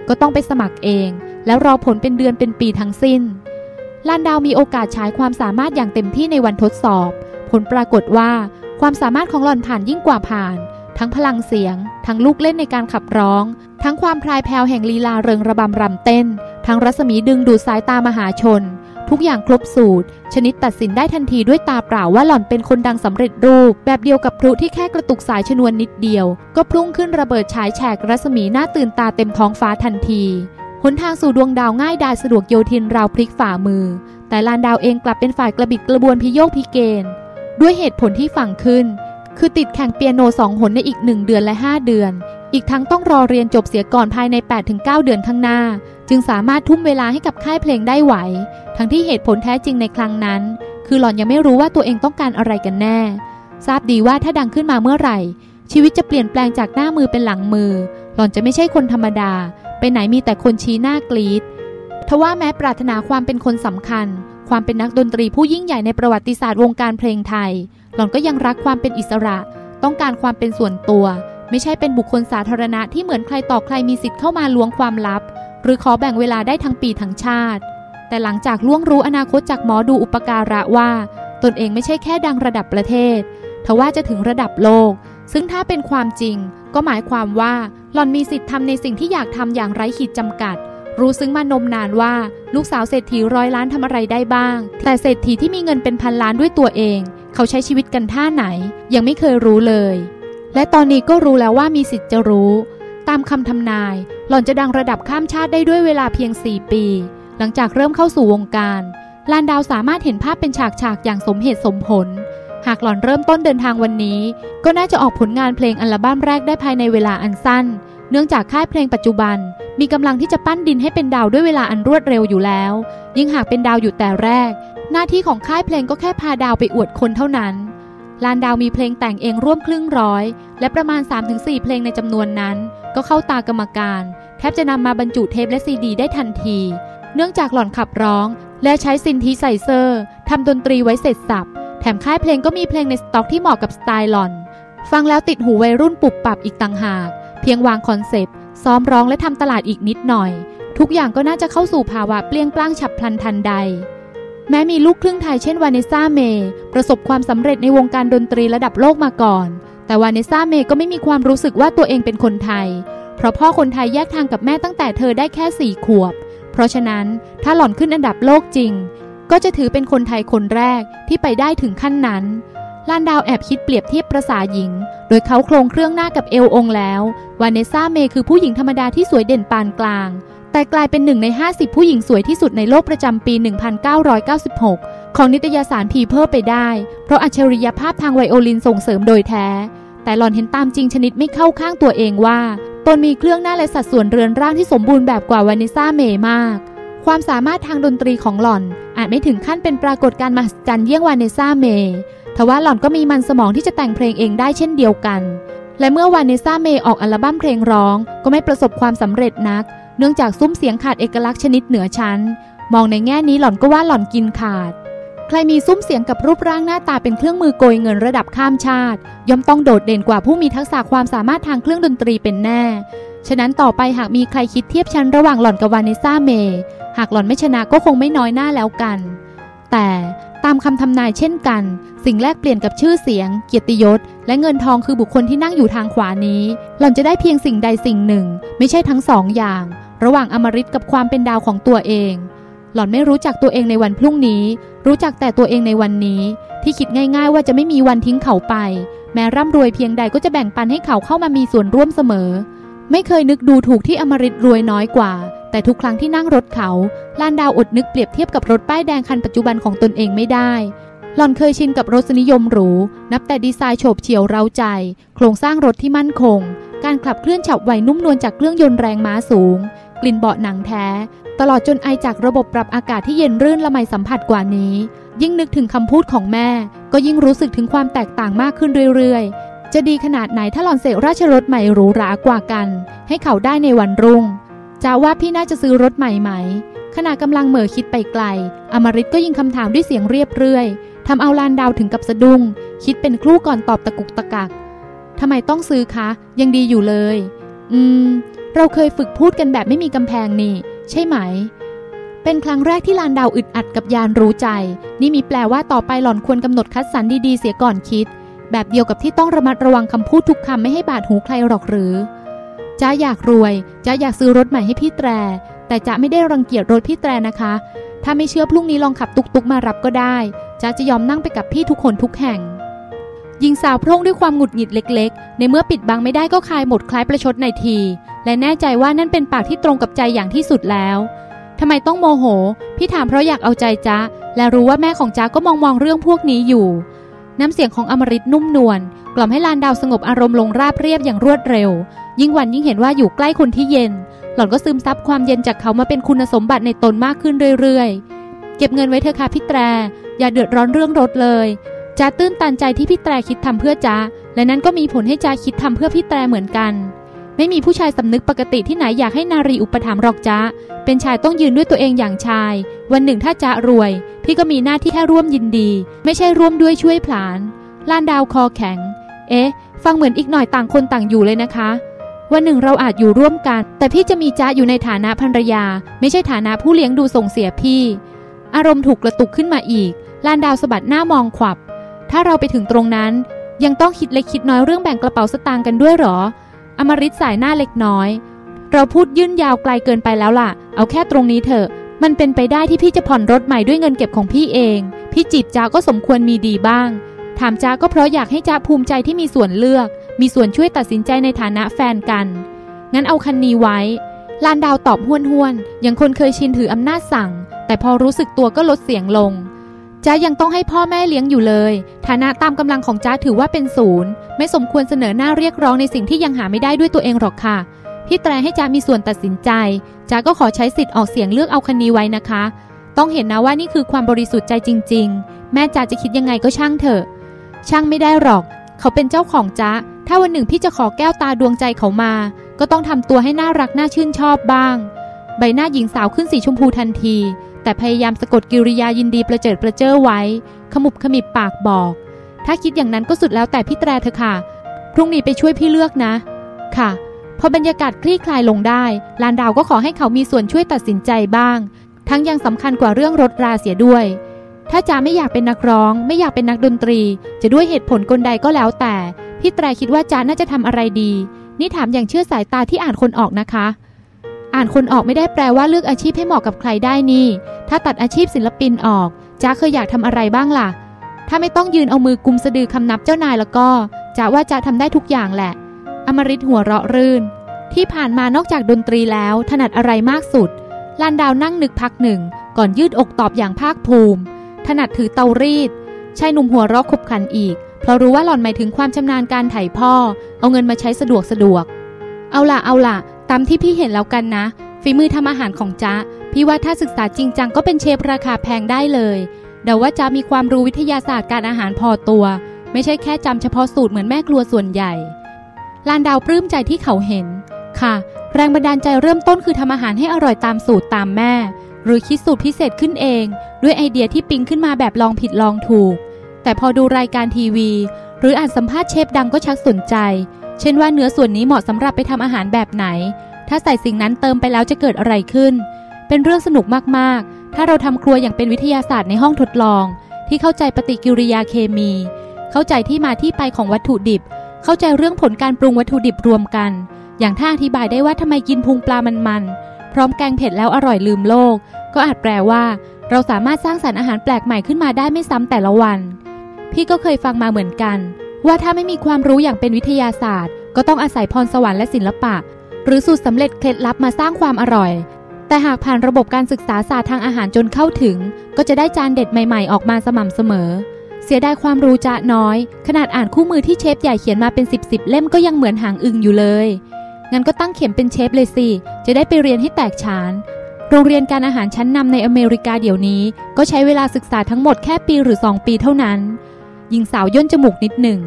ก็ต้องไปสมัครเอง แล้วรอผลเป็นเดือนเป็นปีทั้งสิ้นลานดาวมีโอกาสฉายความสามารถอย่างเต็มที่ในวันทดสอบ ผลปรากฏว่า ความสามารถของหล่อนผ่านยิ่งกว่าผ่าน ทั้งพลังเสียง ทั้งลูกเล่นในการขับร้อง ทั้งความพรายแพรวแห่งลีลาเริงระบำรำเต้น ทั้งรัศมีดึงดูดสายตามหาชน ทุกอย่างครบสูตร ชนิดตัดสินได้ทันทีด้วยตาเปล่าว่าหล่อนเป็นคนดังสำเร็จรูป แบบเดียวกับพลุที่แค่กระตุกสายชนวนนิดเดียว ก็พุ่งขึ้นระเบิดฉายแฉกรัศมีหน้าตื่นตาเต็มท้องฟ้าทันทีหนทางสู่ดวงดาวง่ายดายสะดวกโยทินราวพลิกฝ่ามือ แต่ลานดาวเองกลับเป็นฝ่ายกระบิดกระบวนพิโยกพิเกนด้วยเหตุผลที่ฝังขึ้น คือติดแข่งเปียโนสองหนในอีกหนึ่งเดือนและ 5 เดือน อีกทั้งต้องรอเรียนจบเสียก่อนภายใน 8-9 เดือนข้างหน้าจึงสามารถทุ่มเวลาให้กับค่ายเพลงได้ไหว ทั้งที่เหตุผลแท้จริงในครั้งนั้น คือหล่อนยังไม่รู้ว่าตัวเองต้องการอะไรกันแน่ ทราบดีว่าถ้าดังขึ้นมาเมื่อไหร่ ชีวิตจะเปลี่ยนแปลงจากหน้ามือเป็นหลังมือ หล่อนจะไม่ใช่คนธรรมดา ไปไหนมีแต่คนชี้หน้ากรีดทว่าแม้ปรารถนาความเป็นคนสำคัญ ความเป็นนักดนตรีผู้ยิ่งใหญ่ในประวัติศาสตร์วงการเพลงไทย หล่อนก็ยังรักความเป็นอิสระ ต้องการความเป็นส่วนตัว ไม่ใช่เป็นบุคคลสาธารณะที่เหมือนใครต่อใครมีสิทธิ์เข้ามาล้วงความลับ หรือขอแบ่งเวลาได้ทั้งปีทั้งชาติ แต่หลังจากล่วงรู้อนาคตจากหมอดูอุปการะว่า ตนเองไม่ใช่แค่ดังระดับประเทศทว่าจะถึงระดับโลก ซึ่งถ้าเป็นความจริง ก็หมายความว่าหล่อนมีสิทธิ์ทำในสิ่งที่อยากทำอย่างไร้ขีดจำกัด รู้ซึ้งมานมนานว่าลูกสาวเศรษฐีร้อยล้านทำอะไรได้บ้าง แต่เศรษฐีที่มีเงินเป็นพันล้านด้วยตัวเอง เขาใช้ชีวิตกันท่าไหน ยังไม่เคยรู้เลย และตอนนี้ก็รู้แล้วว่ามีสิทธิ์จะรู้ ตามคำทำนาย หล่อนจะดังระดับข้ามชาติได้ด้วยเวลาเพียง 4 ปี หลังจากเริ่มเข้าสู่วงการลานดาวสามารถเห็นภาพเป็นฉากๆอย่างสมเหตุสมผล หากหล่อนเริ่มต้นเดินทางวันนี้ ก็น่าจะออกผลงานเพลงอัลบั้มแรกได้ภายในเวลาอันสั้น เนื่องจากค่ายเพลงปัจจุบัน มีกำลังที่จะปั้นดินให้เป็นดาวด้วยเวลาอันรวดเร็วอยู่แล้ว ยิ่งหากเป็นดาวอยู่แต่แรก หน้าที่ของค่ายเพลงก็แค่พาดาวไปอวดคนเท่านั้นลานดาวมีเพลงแต่งเองร่วมครึ่งร้อย และประมาณ 3-4 เพลงในจำนวนนั้น ก็เข้าตากรรมการ แทบจะนำมาบรรจุเทปและซีดี ได้ทันที เนื่องจากหล่อนขับร้อง และใช้ synthesizer ทำดนตรีไว้เสร็จสรรพ แถมค่ายเพลงก็มีเพลงในสต็อกที่เหมาะกับสไตล์หล่อน ฟังแล้วติดหูวัยรุ่นปุบปับอีกต่างหาก เพียงวาง concept ซ้อมร้องและทำตลาดอีกนิดหน่อย ทุกอย่างก็น่าจะเข้าสู่ภาวะเปลี่ยงปล้างฉับพลันทันใด แม้มีลูกครึ่งไทยเช่นวาเนซ่าเมย์ประสบความสำเร็จในวงการดนตรีระดับโลกมาก่อนแต่วาเนซ่าเมย์ก็ไม่มีความรู้สึกว่าตัวเองเป็นคนไทย เพราะพ่อคนไทยแยกทางกับแม่ตั้งแต่เธอได้แค่สี่ขวบ เพราะฉะนั้นถ้าหล่อนขึ้นอันดับโลกจริง ก็จะถือเป็นคนไทยคนแรกที่ไปได้ถึงขั้นนั้นลานดาวแอบคิดเปรียบเทียบประสาหญิง โดยเค้าโครงเครื่องหน้ากับเอวองค์แล้ว วาเนสซ่าเมย์คือผู้หญิงธรรมดาที่สวยเด่นปานกลาง แต่กลายเป็นหนึ่งใน 50 ผู้หญิงสวยที่สุดในโลกประจำปี 1996 ของนิตยสาร People ไปได้ เพราะอัจฉริยภาพทางไวโอลินส่งเสริมโดยแท้ แต่หล่อนเห็นตามจริงชนิดไม่เข้าข้างตัวเองว่า ตนมีเครื่องหน้าและสัดส่วนเรือนร่างที่สมบูรณ์แบบกว่าวาเนสซ่าเมย์มาก ความสามารถทางดนตรีของหล่อนอาจไม่ถึงขั้นเป็นปรากฏการณ์มหัศจรรย์เยี่ยงวาเนสซ่าเมย์ทว่าหล่อนก็มีมันสมองที่จะแต่งเพลงเองได้เช่นเดียวกัน และเมื่อวานเนซ่าเมย์ออกอัลบั้มเพลงร้อง ก็ไม่ประสบความสำเร็จนัก เนื่องจากซุ้มเสียงขาดเอกลักษณ์ชนิดเหนือชั้น มองในแง่นี้หล่อนก็ว่าหล่อนกินขาด ใครมีซุ้มเสียงกับรูปร่างหน้าตาเป็นเครื่องมือโกยเงินระดับข้ามชาติ ย่อมต้องโดดเด่นกว่าผู้มีทักษะความสามารถทางเครื่องดนตรีเป็นแน่ ฉะนั้นต่อไปหากมีใครคิดเทียบชั้นระหว่างหล่อนกับวานิซ่าเมย์หากหล่อนไม่ชนะก็คงไม่น้อยหน้าแล้วกัน แต่ตามคำทำนายเช่นกัน สิ่งแรกเปลี่ยนกับชื่อเสียง เกียรติยศ และเงินทองคือบุคคลที่นั่งอยู่ทางขวานี้ หล่อนจะได้เพียงสิ่งใดสิ่งหนึ่ง ไม่ใช่ทั้งสองอย่าง ระหว่างอมริตกับความเป็นดาวของตัวเอง หล่อนไม่รู้จักตัวเองในวันพรุ่งนี้ รู้จักแต่ตัวเองในวันนี้ ที่คิดง่าย ๆ ว่าจะไม่มีวันทิ้งเขาไป แม้ร่ำรวยเพียงใดก็จะแบ่งปันให้เขาเข้ามามีส่วนร่วมเสมอ ไม่เคยนึกดูถูกที่อมริตรวยน้อยกว่า แต่ทุกครั้งที่นั่งรถเขาลานดาวอดนึกเปรียบเทียบกับรถป้ายแดงคันปัจจุบันของตนเองไม่ได้หล่อนเคยชินกับรสนิยมหรู นับแต่ดีไซน์โฉบเฉี่ยวเร้าใจ โครงสร้างรถที่มั่นคง การขับเคลื่อนฉับไวนุ่มนวลจากเครื่องยนต์แรงม้าสูง กลิ่นเบาะหนังแท้ ตลอดจนไอจากระบบปรับอากาศที่เย็นรื่นละไมสัมผัสกว่านี้ ยิ่งนึกถึงคำพูดของแม่ ก็ยิ่งรู้สึกถึงความแตกต่างมากขึ้นเรื่อยๆ จะดีขนาดไหนถ้าหลอนเสกราชรถใหม่หรูหรากว่ากัน ให้เขาได้ในวันรุ่งจ้าว่าพี่น่าจะซื้อรถใหม่ไหมขณะกำลังเหม่อคิดไปไกล อมริตก็ยิงคำถามด้วยเสียงเรียบเรื่อยทำเอาลานดาวถึงกับสะดุ้ง คิดเป็นครู่ก่อนตอบตะกุกตะกักทำไมต้องซื้อคะ ยังดีอยู่เลย อืม เราเคยฝึกพูดกันแบบไม่มีกำแพงนี่ ใช่ไหม เป็นครั้งแรกที่ลานดาวอึดอัดกับยานรู้ใจ นี่มีแปลว่าต่อไปหล่อนควรกำหนดคัดสรรดีๆเสียก่อนคิด แบบเดียวกับที่ต้องระมัดระวังคำพูดทุกคำไม่ให้บาดหูใครหรอกหรือจ้าอยากรวยจ้าอยากซื้อรถใหม่ให้พี่แตร แต่จ้าไม่ได้รังเกียจรถพี่แตรนะคะ ถ้าไม่เชื่อพรุ่งนี้ลองขับตุกตุกมารับก็ได้จ้าจะยอมนั่งไปกับพี่ทุกคนทุกแห่ง ยิงสาวพร่งด้วยความหงุดหงิดเล็ก ๆ ในเมื่อปิดบังไม่ได้ก็คายหมดคล้ายประชดในที และแน่ใจว่านั่นเป็นปากที่ตรงกับใจอย่างที่สุดแล้วทำไมต้องโมโห พี่ถามเพราะอยากเอาใจจ้าและรู้ว่าแม่ของจ้าก็มองมองเรื่องพวกนี้อยู่ น้ำเสียงของอมริตนุ่มนวลกล่อมให้ลานดาวสงบอารมณ์ลงราบเรียบอย่างรวดเร็ว ยิ่งวันยิ่งเห็นว่าอยู่ใกล้คนที่เย็น หล่อนก็ซึมซับความเย็นจากเขามาเป็นคุณสมบัติในตนมากขึ้นเรื่อยๆ เก็บเงินไว้เถอะค่ะพี่แตร อย่าเดือดร้อนเรื่องรถเลย จ้าตื้นตันใจที่พี่แตรคิดทำเพื่อจ้าและนั้นก็มีผลให้จ้าคิดทำเพื่อพี่แตรเหมือนกัน ไม่มีผู้ชายสำนึกปกติที่ไหนอยากให้นารีอุปถัมภ์หรอกจ้าเป็นชายต้องยืนด้วยตัวเองอย่างชาย วันหนึ่งถ้าจ้ารวย พี่ก็มีหน้าที่แค่ร่วมยินดี ไม่ใช่ร่วมด้วยช่วยผลานลานดาวคอแข็ง เอ๊ะ ฟังเหมือนอีกหน่อยต่างคนต่างอยู่เลยนะคะ วันหนึ่งเราอาจอยู่ร่วมกัน แต่พี่จะมีจ้าอยู่ในฐานะภรรยา ไม่ใช่ฐานะผู้เลี้ยงดูส่งเสียพี่ อารมณ์ถูกกระตุกขึ้นมาอีกลานดาวสะบัดหน้ามองขวับ ถ้าเราไปถึงตรงนั้น ยังต้องคิดเล็กคิดน้อยเรื่องแบ่งกระเป๋าสตางค์กันด้วยหรอ อมริตสายหน้าเล็กน้อย เราพูดยื่นยาวไกลเกินไปแล้วล่ะ เอาแค่ตรงนี้เถอะ มันเป็นไปได้ที่พี่จะผ่อนรถใหม่ด้วยเงินเก็บของพี่เอง พี่จีบจ้าก็สมควรมีดีบ้าง ถามจ้าก็เพราะอยากให้จ้าภูมิใจที่มีส่วนเลือก มีส่วนช่วยตัดสินใจในฐานะแฟนกัน งั้นเอาคันนี้ไว้ ลานดาวตอบห้วนห้วนอย่างคนเคยชินถืออำนาจสั่ง แต่พอรู้สึกตัวก็ลดเสียงลง จ้ายังต้องให้พ่อแม่เลี้ยงอยู่เลย ฐานะตามกำลังของจ้าถือว่าเป็นศูนย์ไม่สมควรเสนอหน้าเรียกร้องในสิ่งที่ยังหาไม่ได้ด้วยตัวเองหรอกค่ะ พี่แตรให้จ้ามีส่วนตัดสินใจจ้าก็ขอใช้สิทธิ์ออกเสียงเลือกเอาคันนี้ไว้นะคะ ต้องเห็นนะว่านี่คือความบริสุทธิ์ใจจริง ๆ แม่จ้าจะคิดยังไงก็ช่างเถอะ ช่างไม่ได้หรอก เขาเป็นเจ้าของจ้าถ้าวันหนึ่งพี่จะขอแก้วตาดวงใจเขามา ก็ต้องทำตัวให้น่ารักน่าชื่นชอบบ้าง ใบหน้าหญิงสาวขึ้นสีชมพูทันที แต่พยายามสะกดกิริยายินดีประเจิดประเจ้อไว้ ขมุบขมิบปากบอก ถ้าคิดอย่างนั้นก็สุดแล้วแต่พี่แตรเธอค่ะ พรุ่งนี้ไปช่วยพี่เลือกนะ ค่ะ พอบรรยากาศคลี่คลายลงได้ ลานดาวก็ขอให้เขามีส่วนช่วยตัดสินใจบ้าง ทั้งยังสำคัญกว่าเรื่องรถราเสียด้วย ถ้าจ๋าไม่อยากเป็นนักร้อง ไม่อยากเป็นนักดนตรี จะด้วยเหตุผลกลใดก็แล้วแต่ พี่แตรคิดว่าจ้าน่าจะทำอะไรดี นี่ถามอย่างเชื่อสายตาที่อ่านคนออกนะคะ อ่านคนออกไม่ได้แปลว่าเลือกอาชีพให้เหมาะกับใครได้นี่ ถ้าตัดอาชีพศิลปินออกจ้าเคยอยากทำอะไรบ้างล่ะ ถ้าไม่ต้องยืนเอามือกุมสะดือคำนับเจ้านายแล้วก็จ้าว่าจะทำได้ทุกอย่างแหละ อมริตหัวเราะรื่น ที่ผ่านมานอกจากดนตรีแล้ว ถนัดอะไรมากสุดลานดาวนั่งนึกพักหนึ่ง ก่อนยืดอกตอบอย่างภาคภูมิ ถนัดถือเตารีดชายหนุ่มหัวเราะขบขันอีก เพราะรู้ว่าหล่อนหมายถึงความชำนาญการไถ่พ่อ เอาเงินมาใช้สะดวกสะดวก เอาล่ะเอาล่ะ ตามที่พี่เห็นแล้วกันนะ ฝีมือทำอาหารของจ๊ะ พี่ว่าถ้าศึกษาจริงจังก็เป็นเชฟราคาแพงได้เลยเดาว่าจ๊ะมีความรู้วิทยาศาสตร์การอาหารพอตัว ไม่ใช่แค่จำเฉพาะสูตรเหมือนแม่ครัวส่วนใหญ่ ลานดาวปลื้มใจที่เขาเห็น ค่ะ แรงบันดาลใจเริ่มต้นคือทำอาหารให้อร่อยตามสูตรตามแม่ หรือคิดสูตรพิเศษขึ้นเอง ด้วยไอเดียที่ปิ๊งขึ้นมาแบบลองผิดลองถูก แต่พอดูรายการทีวี หรืออ่านสัมภาษณ์เชฟดังก็ชักสนใจ เช่นว่าเนื้อส่วนนี้เหมาะสำหรับไปทำอาหารแบบไหน ถ้าใส่สิ่งนั้นเติมไปแล้วจะเกิดอะไรขึ้น เป็นเรื่องสนุกมาก ๆ ถ้าเราทำครัวอย่างเป็นวิทยาศาสตร์ในห้องทดลอง ที่เข้าใจปฏิกิริยาเคมี เข้าใจที่มาที่ไปของวัตถุดิบ เข้าใจเรื่องผลการปรุงวัตถุดิบรวมกัน อย่างถ้าอธิบายได้ว่าทำไมกินพุงปลามันๆ พร้อมแกงเผ็ดแล้วอร่อยลืมโลก ก็อาจแปลว่า เราสามารถสร้างสรรค์อาหารแปลกใหม่ขึ้นมาได้ไม่ซ้ำแต่ละวัน พี่ก็เคยฟังมาเหมือนกัน ว่าถ้าไม่มีความรู้อย่างเป็นวิทยาศาสตร์ ก็ต้องอาศัยพรสวรรค์และศิลปะ หรือสูตรสำเร็จเคล็ดลับมาสร้างความอร่อย แต่หากผ่านระบบการศึกษาศาสตร์ทางอาหารจนเข้าถึง ก็จะได้จานเด็ดใหม่ ๆ ออกมาสม่ำเสมอ เสียดายความรู้จะน้อย ขนาดอ่านคู่มือที่เชฟใหญ่เขียนมาเป็นสิบสิบเล่มก็ยังเหมือนหางอึงอยู่เลย งั้นก็ตั้งเข็มเป็นเชฟเลยสิ จะได้ไปเรียนให้แตกฉานโรงเรียนการอาหารชั้นนำในอเมริกาเดี๋ยวนี้ ก็ใช้เวลาศึกษาทั้งหมดแค่ปีหรือ 2 ปีเท่านั้น หญิงสาวย่นจมูกนิดหนึ่ง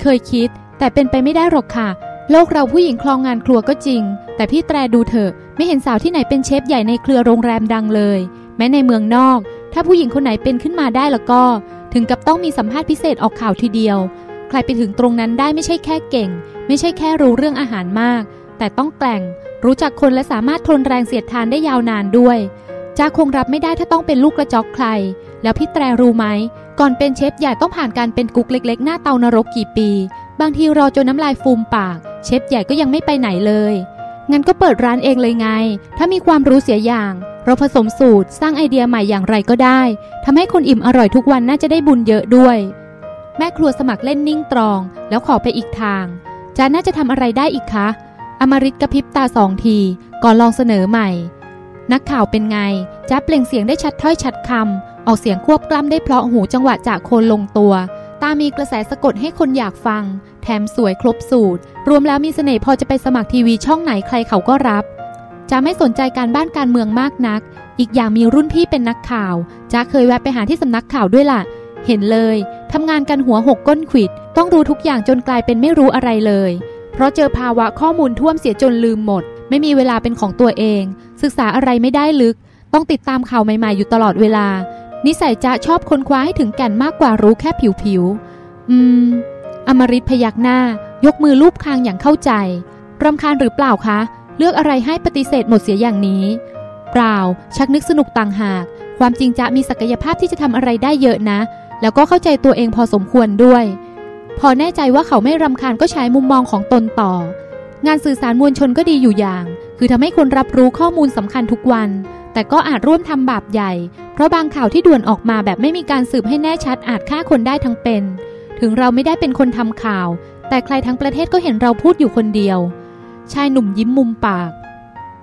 เคยคิด แต่เป็นไปไม่ได้หรอกค่ะ โลกเราผู้หญิงคลองงานครัวก็จริง แต่พี่แตรดูเถอะ ไม่เห็นสาวที่ไหนเป็นเชฟใหญ่ในเครือโรงแรมดังเลย แม้ในเมืองนอก ถ้าผู้หญิงคนไหนเป็นขึ้นมาได้แล้วก็ ถึงกับต้องมีสัมภาษณ์พิเศษออกข่าวทีเดียว ใครไปถึงตรงนั้นได้ไม่ใช่แค่เก่ง ไม่ใช่แค่รู้เรื่องอาหารมาก แต่ต้องแกล่ง รู้จักคนและสามารถทนแรงเสียดทานได้ยาวนานด้วยจ้าคงรับไม่ได้ถ้าต้องเป็นลูกกระจอกใคร แล้วพี่แตรรู้ไหม ก่อนเป็นเชฟใหญ่ต้องผ่านการเป็นกุ๊กเล็ก ๆ หน้าเตานรกกี่ปี บางทีรอจนน้ำลายฟูมปาก เชฟใหญ่ก็ยังไม่ไปไหนเลย งั้นก็เปิดร้านเองเลยไง ถ้ามีความรู้เสียอย่าง เราผสมสูตรสร้างไอเดียใหม่อย่างไรก็ได้ทำให้คนอิ่มอร่อยทุกวันน่าจะได้บุญเยอะด้วย แม่ครัวสมัครเล่นนิ่งตรอง แล้วขอไปอีกทางจ้าน่าจะทำอะไรได้อีกคะอมริตกระพริบตาสองที ก่อนลองเสนอใหม่ นักข่าวเป็นไงจ้าเปล่งเสียงได้ชัดถ้อยชัดคำ ออกเสียงควบกล้ำได้เพราะหูจังหวะจากโคนลงตัว ตามีกระแสสะกดให้คนอยากฟัง แถมสวยครบสูตร รวมแล้วมีเสน่ห์พอจะไปสมัครทีวีช่องไหนใครเขาก็รับจ้าไม่สนใจการบ้านการเมืองมากนัก อีกอย่างมีรุ่นพี่เป็นนักข่าวจ้าเคยแวะไปหาที่สำนักข่าวด้วยล่ะ เห็นเลยทำงานกันหัวหกก้นขิด ต้องรู้ทุกอย่างจนกลายเป็นไม่รู้อะไรเลย เพราะเจอภาวะข้อมูลท่วมเสียจนลืมหมด ไม่มีเวลาเป็นของตัวเอง ศึกษาอะไรไม่ได้ลึก ต้องติดตามข่าวใหม่ๆอยู่ตลอดเวลา นิสัยจะชอบค้นคว้าให้ถึงแก่นมากกว่ารู้แค่ผิวๆ อืม อมริตพยักหน้า ยกมือลูบคางอย่างเข้าใจ รำคาญหรือเปล่าคะ เลือกอะไรให้ปฏิเสธหมดเสียอย่างนี้ เปล่า ชักนึกสนุกต่างหาก ความจริงจะมีศักยภาพที่จะทำอะไรได้เยอะนะ แล้วก็เข้าใจตัวเองพอสมควรด้วย พอแน่ใจว่าเขาไม่รำคาญก็ใช้มุมมองของตนต่อ งานสื่อสารมวลชนก็ดีอยู่อย่าง คือทำให้คนรับรู้ข้อมูลสำคัญทุกวัน แต่ก็อาจร่วมทำบาปใหญ่ เพราะบางข่าวที่ด่วนออกมาแบบไม่มีการสืบให้แน่ชัดอาจฆ่าคนได้ทั้งเป็น ถึงเราไม่ได้เป็นคนทำข่าว แต่ใครทั้งประเทศก็เห็นเราพูดอยู่คนเดียว ชายหนุ่มยิ้มมุมปาก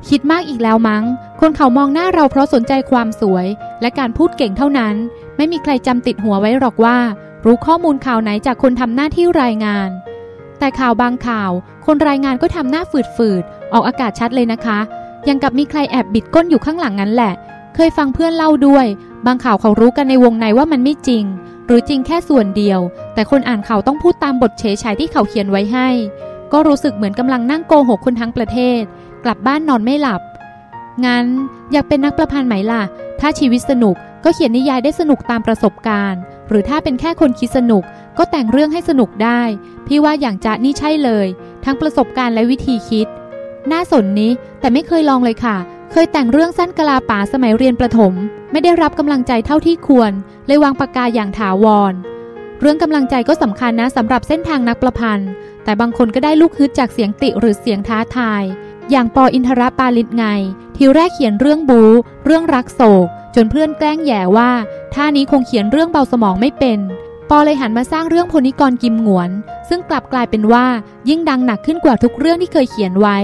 คิดมากอีกแล้วมั้ง คนเขามองหน้าเราเพราะสนใจความสวย และการพูดเก่งเท่านั้น ไม่มีใครจำติดหัวไว้หรอกว่า รู้ข้อมูลข่าวไหนจากคนทำหน้าที่รายงาน แต่ข่าวบางข่าว คนรายงานก็ทำหน้าฝืดๆออกอากาศชัดเลยนะคะ ยังกับมีใครแอบบิดก้นอยู่ข้างหลังนั้นแหละ เคยฟังเพื่อนเล่าด้วย บางข่าวเขารู้กันในวงในว่ามันไม่จริง หรือจริงแค่ส่วนเดียว แต่คนอ่านข่าวต้องพูดตามบทเฉยฉายที่เขาเขียนไว้ให้ ก็รู้สึกเหมือนกำลังนั่งโกหกคนทั้งประเทศ กลับบ้านนอนไม่หลับ งั้นอยากเป็นนักประพันธ์ไหมล่ะ ถ้าชีวิตสนุกก็เขียนนิยายได้สนุกตามประสบการณ์ หรือถ้าเป็นแค่คนคิดสนุก ก็แต่งเรื่องให้สนุกได้ พี่ว่าอย่างจะนี่ใช่เลย ทั้งประสบการณ์และวิธีคิด น่าสนนี้แต่ไม่เคยลองเลยค่ะ เคยแต่งเรื่องสั้นกะลาป๋าสมัยเรียนประถม ไม่ได้รับกำลังใจเท่าที่ควร เลยวางปากกาอย่างถาวร เรื่องกำลังใจก็สำคัญนะสำหรับเส้นทางนักประพันธ์ แต่บางคนก็ได้ลูกฮึดจากเสียงติหรือเสียงท้าทาย อย่างปออินทรปาลิตไง ทีแรกเขียนเรื่องบู เรื่องรักโศก จนเพื่อนแกล้งแย่ว่าท่านี้คงเขียนเรื่องเบาสมองไม่เป็น ปอเลยหันมาสร้างเรื่องพนิกรกิมหงวน ซึ่งกลับกลายเป็นว่ายิ่งดังหนักขึ้นกว่าทุกเรื่องที่เคยเขียนไว้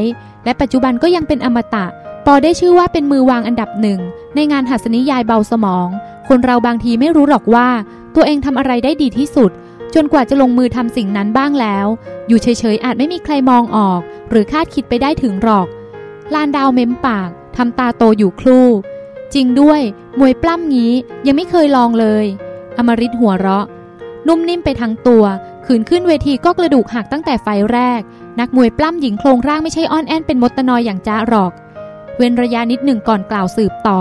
และปัจจุบันก็ยังเป็นอมตะ ปอได้ชื่อว่าเป็นมือวางอันดับหนึ่ง ในงานหัสนิยายเบาสมอง คนเราบางทีไม่รู้หรอกว่า ตัวเองทำอะไรได้ดีที่สุด จนกว่าจะลงมือทำสิ่งนั้นบ้างแล้ว อยู่เฉยๆอาจไม่มีใครมองออก หรือคาดคิดไปได้ถึงหรอก ลานดาวเม้มปากทำตาโตอยู่ครู่จริงด้วยมวยปล้ำงี้ยังไม่เคยลองเลย อมริตหัวเราะ นุ่มนิ่มไปทั้งตัว ขืนขึ้นเวทีก็กระดูกหักตั้งแต่ไฟแรก นักมวยปล้ำหญิงโครงร่างไม่ใช่อ้อนแอนเป็นมดตะนอยอย่างจ้าหรอก เว้นระยะนิดหนึ่งก่อนกล่าวสืบต่อ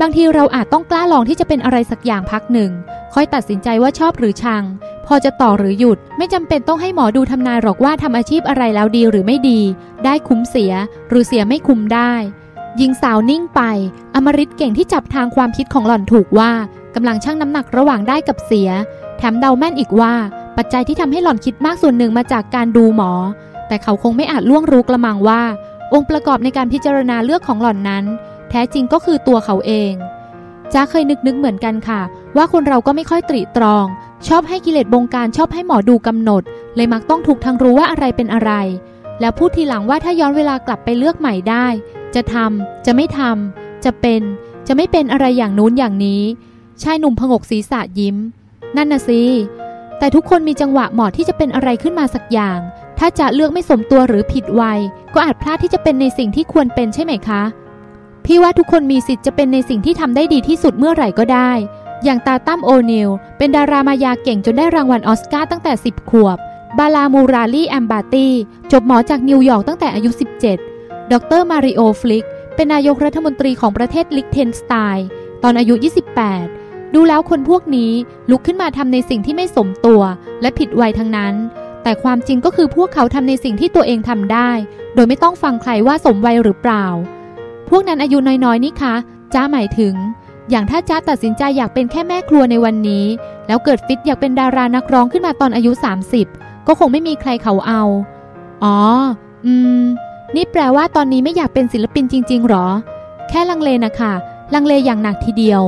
บางทีเราอาจต้องกล้าลองที่จะเป็นอะไรสักอย่างพักหนึ่ง ค่อยตัดสินใจว่าชอบหรือชัง พอจะต่อหรือหยุด ไม่จำเป็นต้องให้หมอดูทำนายหรอกว่าทำอาชีพอะไรแล้วดีหรือไม่ดี ได้คุ้มเสีย หรือเสียไม่คุ้มได้หญิงสาวนิ่งไป อมริตเก่งที่จับทางความคิดของหล่อนถูกว่ากำลังชั่งน้ำหนักระหว่างได้กับเสีย แถมเดาแม่นอีกว่า ปัจจัยที่ทำให้หล่อนคิดมากส่วนหนึ่งมาจากการดูหมอ แต่เขาคงไม่อาจล่วงรู้กระมังว่า องค์ประกอบในการพิจารณาเลือกของหล่อนนั้น แท้จริงก็คือตัวเขาเองจ้าเคยนึกนึกเหมือนกันค่ะ ว่าคนเราก็ไม่ค่อยตรีตรอง ชอบให้กิเลสบงการชอบให้หมอดูกำหนด เลยมักต้องถูกทางรู้ว่าอะไรเป็นอะไร แล้วพูดทีหลังว่าถ้าย้อนเวลากลับไปเลือกใหม่ได้ จะทำจะไม่ทำจะเป็น จะไม่เป็นอะไรอย่างนู้นอย่างนี้ชายหนุ่มพงกศีรษะยิ้ม นั่นน่ะสิ แต่ทุกคนมีจังหวะเหมาะที่จะเป็นอะไรขึ้นมาสักอย่าง ถ้าจะเลือกไม่สมตัวหรือผิดวัย ก็อาจพลาดที่จะเป็นในสิ่งที่ควรเป็นใช่ไหมคะ พี่ว่าทุกคนมีสิทธิ์จะเป็นในสิ่งที่ทำได้ดีที่สุดเมื่อไหร่ก็ได้ อย่างตาตั้มโอนิลเป็นดารามายาเก่งจนได้รางวัลออสการ์ตั้งแต่ 10 ขวบ บาลามูราลีแอมบาตีจบหมอจากนิวยอร์กตั้งแต่อายุ 17 ดร.มาริโอฟริกเป็นนายกรัฐมนตรีของประเทศลิกเทนสไตน์ตอนอายุ 28 ดูแล้วคนพวกนี้ลุกขึ้นมาทำในสิ่งที่ไม่สมตัว และผิดวัยทั้งนั้น แต่ความจริงก็คือพวกเขาทำในสิ่งที่ตัวเองทำได้ โดยไม่ต้องฟังใครว่าสมวัยหรือเปล่า พวกนั้นอายุน้อยๆนี่คะจ้าหมายถึง อย่างถ้าจ้าตัดสินใจอยากเป็นแค่แม่ครัวในวันนี้ แล้วเกิดฟิตอยากเป็นดารานักร้องขึ้นมาตอนอายุ 30 ก็คงไม่มีใครเขาเอา อ๋อ อืม นี่แปลว่าตอนนี้ไม่อยากเป็นศิลปินจริง ๆหรอ แค่ลังเลนะคะลังเลอย่างหนักทีเดียว